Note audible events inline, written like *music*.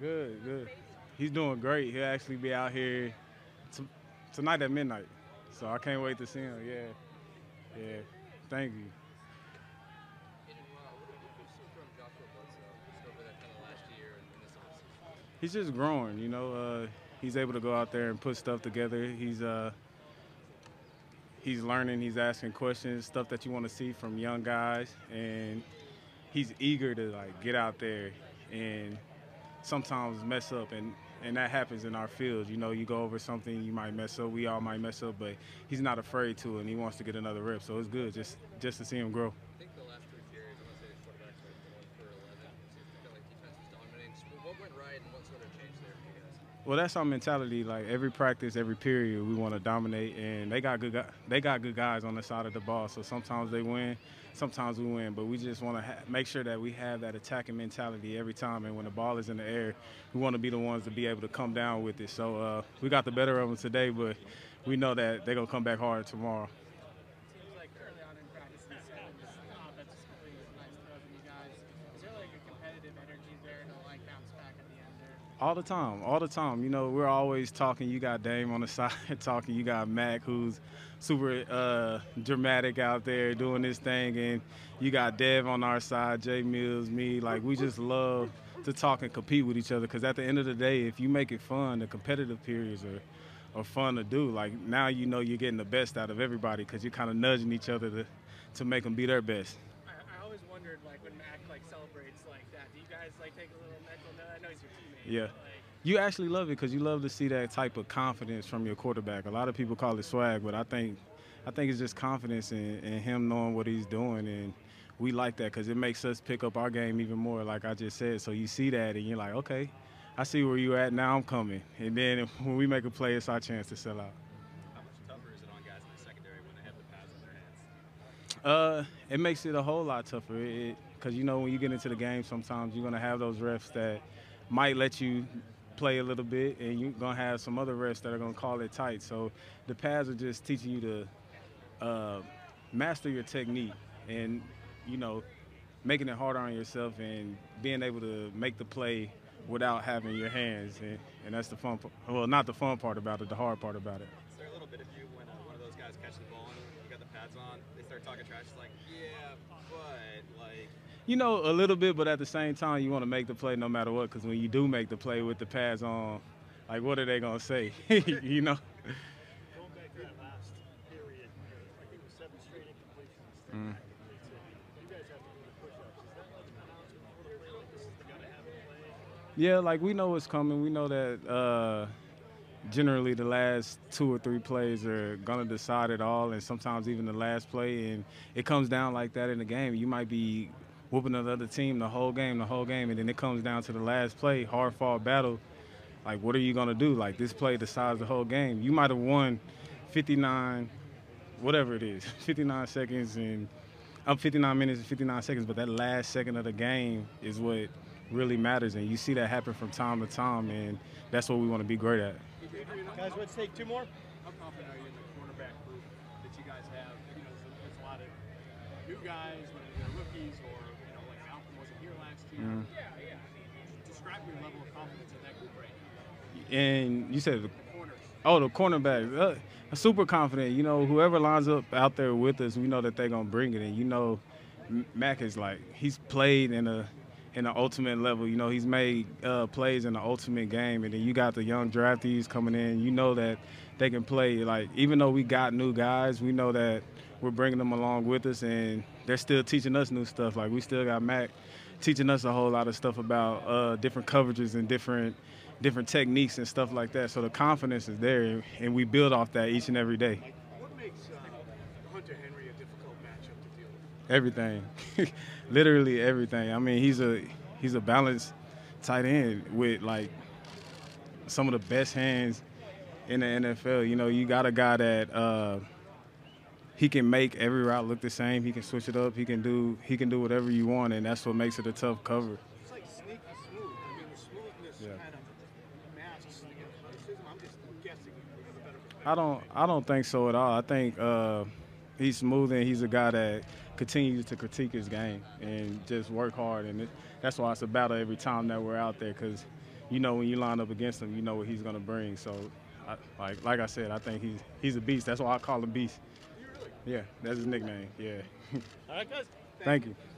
Good, good. He's doing great. He'll actually be out here t- tonight at midnight. So I can't wait to see him. Yeah, yeah. Thank you. He's just growing, you know. Uh, he's able to go out there and put stuff together. He's uh, he's learning. He's asking questions, stuff that you want to see from young guys, and he's eager to like get out there and sometimes mess up and and that happens in our field. You know, you go over something, you might mess up. We all might mess up, but he's not afraid to, and he wants to get another rep. So it's good just just to see him grow. I think the last three periods, I want to say the quarterbacks were going for 11. So it felt like defense was dominating. So what went right and what sort of changed there for you guys? Well, that's our mentality. Like every practice, every period, we want to dominate, and they got good. They got good guys on the side of the ball. So sometimes they win, sometimes we win. But we just want to ha- make sure that we have that attacking mentality every time. And when the ball is in the air, we want to be the ones to be able to come down with it. So uh, we got the better of them today, but we know that they're gonna come back hard tomorrow. seems like early on in practice, you said this offense is completing some nice throws from you guys. Is there like a competitive energy there to like bounce back at the end there? All the time, all the time. You know, we're always talking. You got Dame on the *laughs* side talking. You got Mac, who's super uh, dramatic out there doing this thing, and you got Dev on our side, Jay Mills, me. Like we just love to talk and compete with each other. Because at the end of the day, if you make it fun, the competitive periods are, are fun to do. Like now, you know you're getting the best out of everybody because you're kind of nudging each other to to make them be their best. I, I always wondered like when Mac like celebrates like that. Do you guys like take a little mental note? I know he's your teammate. Yeah. You actually love it because you love to see that type of confidence from your quarterback. A lot of people call it swag, but I think, I think it's just confidence in, in him knowing what he's doing, and we like that because it makes us pick up our game even more. Like I just said, so you see that and you're like, okay, I see where you're at. Now I'm coming, and then *laughs* when we make a play, it's our chance to sell out. How much tougher is it on guys in the secondary when they have the pads in their hands? Uh, it makes it a whole lot tougher. Because you know when you get into the game, sometimes you're gonna have those refs that might let you play a little bit, and you're gonna have some other refs that are gonna call it tight. So the pads are just teaching you to uh, master your technique, and you know, making it harder on yourself and being able to make the play without having your hands, and, and that's the fun. Part. Well, not the fun part about it, the hard part about it. Is there a little bit of you when uh, one of those guys catches the ball pads on, they start talking trash? It's like, yeah, but like, You know, a little bit, but at the same time, you want to make the play no matter what. Because when you do make the play with the pads on, like, what are they gonna say? *laughs* you know. Going back to that last period, I think it was seven straight incompletions. Mm. You guys have to do the push-ups. Is that like an announcement before the play? Like this is the guy to have the play? Yeah, like we know what's coming. We know that uh, generally the last two or three plays are gonna decide it all, and sometimes even the last play. And it comes down like that in the game. You might be whooping another team the whole game, the whole game, and then it comes down to the last play, hard fought battle. Like, what are you gonna do? Like this play decides the whole game. You might have won 59, whatever it is, *laughs* 59 seconds and I'm 59 minutes and 59 seconds, but that last second of the game is what really matters, and you see that happen from time to time, and that's what we want to be great at. Guys, let's take two more. How confident are you in the cornerback group that you guys have? You know, there's, there's a lot of new guys, whether they're rookies or you know, like Malcolm wasn't here last year. Mhm. Yeah, yeah. Describe your level of confidence in that group right now. And you said, the, Corners. oh, the cornerback, uh, super confident. You know, whoever lines up out there with us, we know that they're gonna bring it. And you know, M- Mac is like he's played in a in the ultimate level. You know, he's made uh, plays in the ultimate game, and then you got the young draftees coming in. You know that they can play. Like even though we got new guys, we know that we're bringing them along with us, and they're still teaching us new stuff. Like we still got Mac teaching us a whole lot of stuff about uh, different coverages and different different techniques and stuff like that. So the confidence is there, and we build off that each and every day. What makes uh, Hunter Henry a difficult matchup to deal with? Everything, *laughs* literally everything. I mean, he's a he's a balanced tight end with like some of the best hands in the NFL. You know, you got a guy that uh, he can make every route look the same. He can switch it up. He can do he can do whatever you want, and that's what makes it a tough cover. It's like sneaky smooth. I mean, the smoothness Yeah. kind of masks the athleticism. I'm just guessing you have a better perspective. I don't I don't think so at all. I think uh, he's smooth and he's a guy that continues to critique his game and just work hard. And it, that's why it's a battle every time that we're out there because you know when you line up against him, you know what he's going to bring. So, I, like like I said, I think he's he's a beast. That's why I call him Beast. Yeah, that's his nickname. Yeah. *laughs* All right, guys. Thank you. I meant like